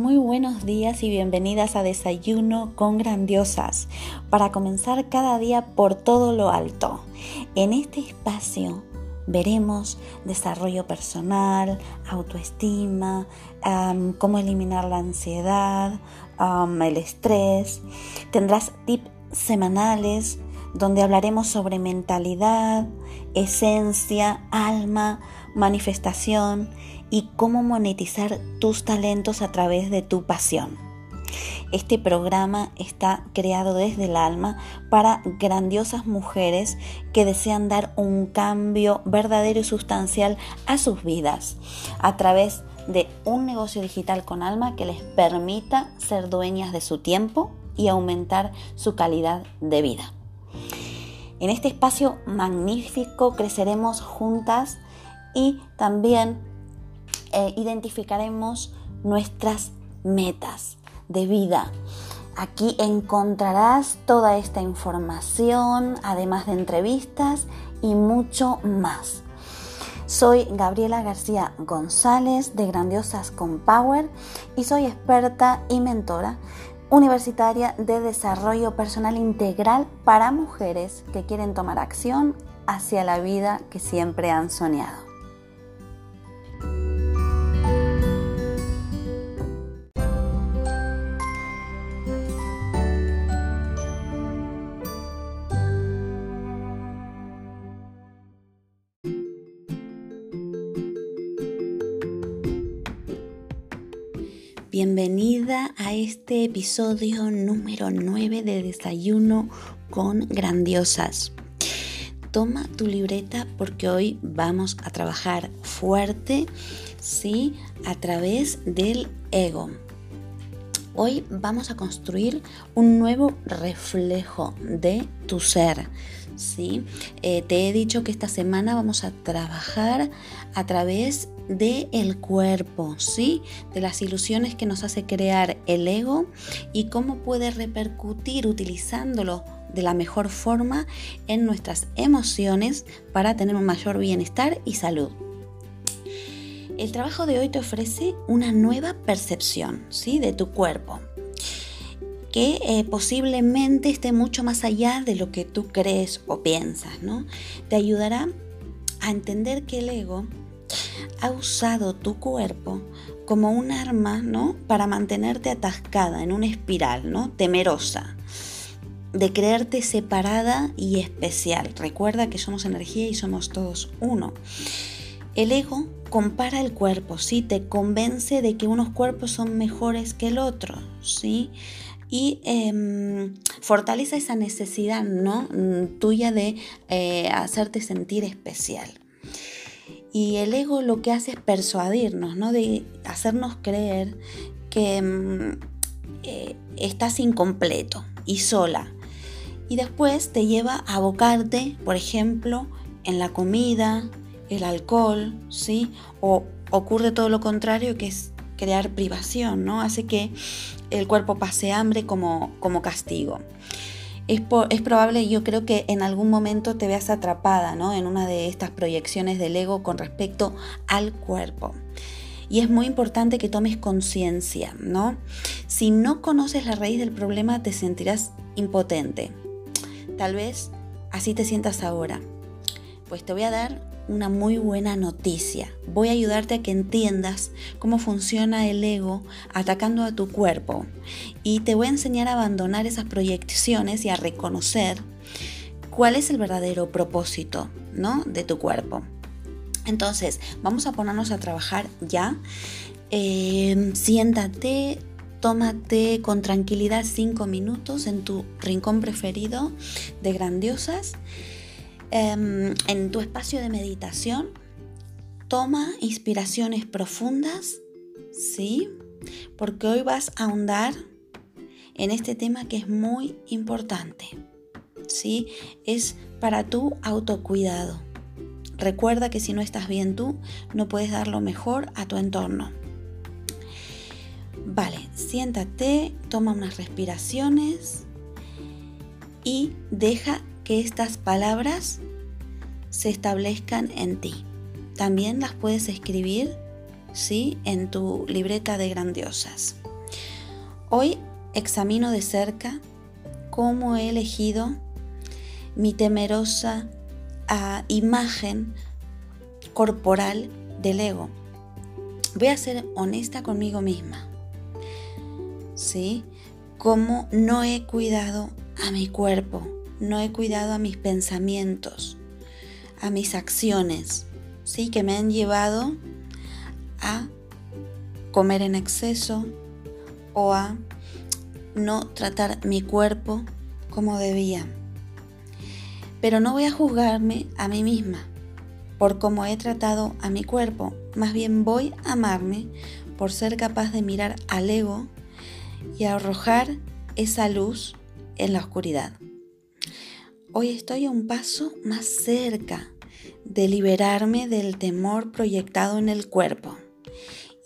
Muy buenos días y bienvenidas a Desayuno con Grandiosas para comenzar cada día por todo lo alto. En este espacio veremos desarrollo personal, autoestima, cómo eliminar la ansiedad, el estrés. Tendrás tips semanales donde hablaremos sobre mentalidad, esencia, alma, manifestación y cómo monetizar tus talentos a través de tu pasión. Este programa está creado desde el alma para grandiosas mujeres que desean dar un cambio verdadero y sustancial a sus vidas a través de un negocio digital con alma que les permita ser dueñas de su tiempo y aumentar su calidad de vida. En este espacio magnífico creceremos juntas y también eh, identificaremos nuestras metas de vida. Aquí encontrarás toda esta información, además de entrevistas y mucho más. Soy Gabriela García González de Grandiosas con Power y soy experta y mentora universitaria de desarrollo personal integral para mujeres que quieren tomar acción hacia la vida que siempre han soñado. Bienvenida a este episodio número 9 de Desayuno con Grandiosas. Toma tu libreta porque hoy vamos a trabajar fuerte, ¿sí? A través del ego. Hoy vamos a construir un nuevo reflejo de tu ser. ¿Sí? Eh, te he dicho que esta semana vamos a trabajar a través del el cuerpo, ¿sí? De las ilusiones que nos hace crear el ego y cómo puede repercutir utilizándolo de la mejor forma en nuestras emociones para tener un mayor bienestar y salud. El trabajo de hoy te ofrece una nueva percepción ¿sí? de tu cuerpo que eh, posiblemente esté mucho más allá de lo que tú crees o piensas, ¿no? Te ayudará a entender que el ego ha usado tu cuerpo como un arma, ¿no? Para mantenerte atascada en una espiral, ¿no? Temerosa, de creerte separada y especial. Recuerda que somos energía y somos todos uno. El ego compara el cuerpo, ¿sí? Te convence de que unos cuerpos son mejores que el otro, ¿sí? Y em, fortalece esa necesidad, ¿no? Mm, tuya de eh, hacerte sentir especial. Y el ego lo que hace es persuadirnos, ¿no? De hacernos creer que mm, eh, estás incompleto y sola. Y después te lleva a abocarte, por ejemplo, en la comida, el alcohol, ¿sí? O ocurre todo lo contrario, que es crear privación, ¿no? Hace que el cuerpo pase hambre como, como castigo es, probable, yo creo que en algún momento te veas atrapada ¿no? en una de estas proyecciones del ego con respecto al cuerpo. Y es muy importante que tomes conciencia, ¿no? Si no conoces la raíz del problema, te sentirás impotente. Tal vez así te sientas ahora. Pues te voy a dar una muy buena noticia. Voy a ayudarte a que entiendas cómo funciona el ego atacando a tu cuerpo y te voy a enseñar a abandonar esas proyecciones y a reconocer cuál es el verdadero propósito ¿no? de tu cuerpo. Entonces, vamos a ponernos a trabajar ya. Eh, siéntate, tómate con tranquilidad cinco minutos en tu rincón preferido de grandiosas Em, en tu espacio de meditación, toma inspiraciones profundas, ¿sí? Porque hoy vas a ahondar en este tema que es muy importante, ¿sí? Es para tu autocuidado. Recuerda que si no estás bien tú, no puedes dar lo mejor a tu entorno. Vale, siéntate, toma unas respiraciones y deja que estas palabras se establezcan en ti. También las puedes escribir, ¿sí? En tu libreta de grandiosas. Hoy examino de cerca cómo he elegido mi temerosa ah, imagen corporal del ego. Voy a ser honesta conmigo misma. ¿Sí? Cómo no he cuidado a mi cuerpo, no he cuidado a mis pensamientos, a mis acciones, ¿sí? Que me han llevado a comer en exceso o a no tratar mi cuerpo como debía. Pero no voy a juzgarme a mí misma por cómo he tratado a mi cuerpo, más bien voy a amarme por ser capaz de mirar al ego y arrojar esa luz en la oscuridad. Hoy estoy a un paso más cerca de liberarme del temor proyectado en el cuerpo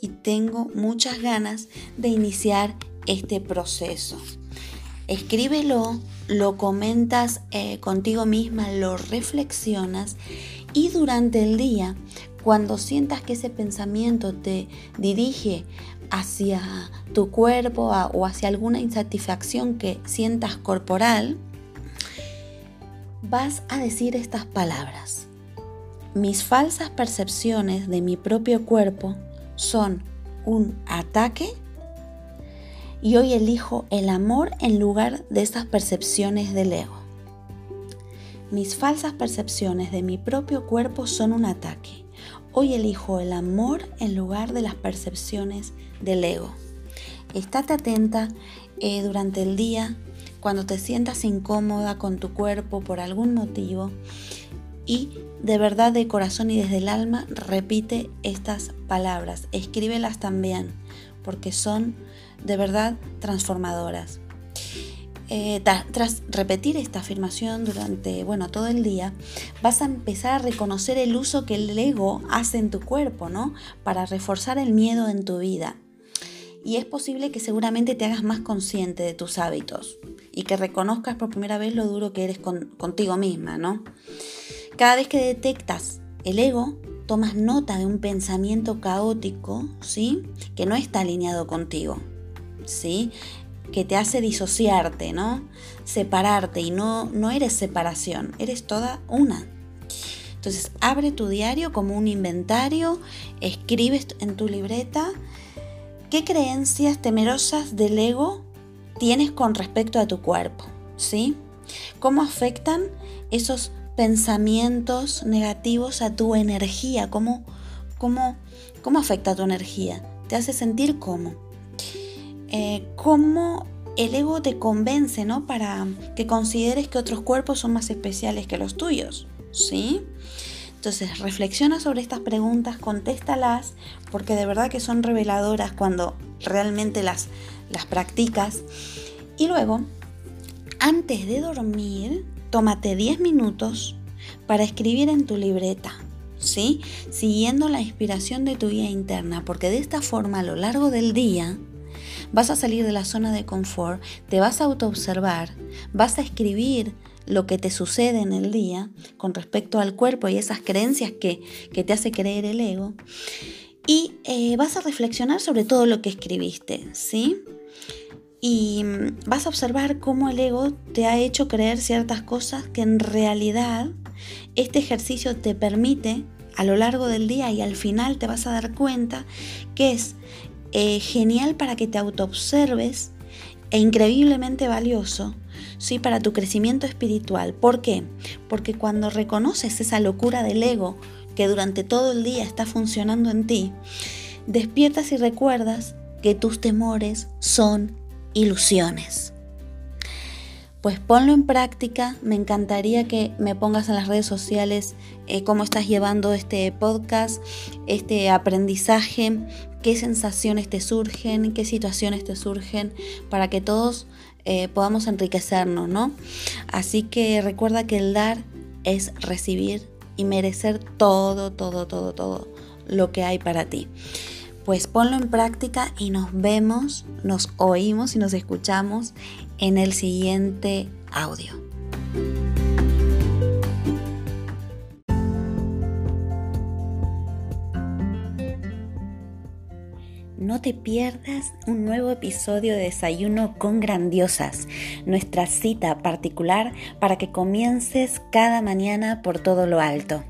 y tengo muchas ganas de iniciar este proceso. Escríbelo, lo comentas eh, contigo misma, lo reflexionas y durante el día, cuando sientas que ese pensamiento te dirige hacia tu cuerpo o hacia alguna insatisfacción que sientas corporal, vas a decir estas palabras. Mis falsas percepciones de mi propio cuerpo son un ataque y hoy elijo el amor en lugar de esas percepciones del ego. Mis falsas percepciones de mi propio cuerpo son un ataque. Hoy elijo el amor en lugar de las percepciones del ego. Estate atenta eh, durante el día cuando te sientas incómoda con tu cuerpo por algún motivo y de verdad de corazón y desde el alma repite estas palabras, escríbelas también porque son de verdad transformadoras. Eh, tras repetir esta afirmación durante bueno, todo el día, vas a empezar a reconocer el uso que el ego hace en tu cuerpo, ¿no? Para reforzar el miedo en tu vida. Y es posible que seguramente te hagas más consciente de tus hábitos y que reconozcas por primera vez lo duro que eres contigo misma, ¿no? Cada vez que detectas el ego, tomas nota de un pensamiento caótico, ¿sí? Que no está alineado contigo, ¿sí? Que te hace disociarte, ¿no? Separarte y no, no eres separación, eres toda una. Entonces, abre tu diario como un inventario, escribes en tu libreta qué creencias temerosas del ego tienes con respecto a tu cuerpo, ¿sí? ¿Cómo afectan esos pensamientos negativos a tu energía? ¿Cómo, cómo, cómo afecta tu energía? ¿Te hace sentir cómo? Eh, ¿Cómo el ego te convence, ¿no? Para que consideres que otros cuerpos son más especiales que los tuyos, ¿sí? Entonces, reflexiona sobre estas preguntas, contéstalas, porque de verdad que son reveladoras cuando realmente las, las practicas. Y luego, antes de dormir, tómate 10 minutos para escribir en tu libreta, ¿sí? Siguiendo la inspiración de tu guía interna, porque de esta forma a lo largo del día vas a salir de la zona de confort, te vas a autoobservar, vas a escribir lo que te sucede en el día con respecto al cuerpo y esas creencias que, te hace creer el ego. Y eh, vas a reflexionar sobre todo lo que escribiste, ¿sí? Y mm, vas a observar cómo el ego te ha hecho creer ciertas cosas que en realidad este ejercicio te permite a lo largo del día y al final te vas a dar cuenta que es eh, genial para que te autoobserves e increíblemente valioso ¿sí? para tu crecimiento espiritual. ¿Por qué? Porque cuando reconoces esa locura del ego que durante todo el día está funcionando en ti, despiertas y recuerdas que tus temores son ilusiones. Pues ponlo en práctica, me encantaría que me pongas en las redes sociales eh, cómo estás llevando este podcast, este aprendizaje, qué sensaciones te surgen, qué situaciones te surgen, para que todos eh, podamos enriquecernos, ¿no? Así que recuerda que el dar es recibir y merecer todo, todo, todo, todo lo que hay para ti pues ponlo en práctica y nos vemos, nos oímos y nos escuchamos en el siguiente audio. no te pierdas un nuevo episodio de Desayuno con Grandiosas, nuestra cita particular para que comiences cada mañana por todo lo alto.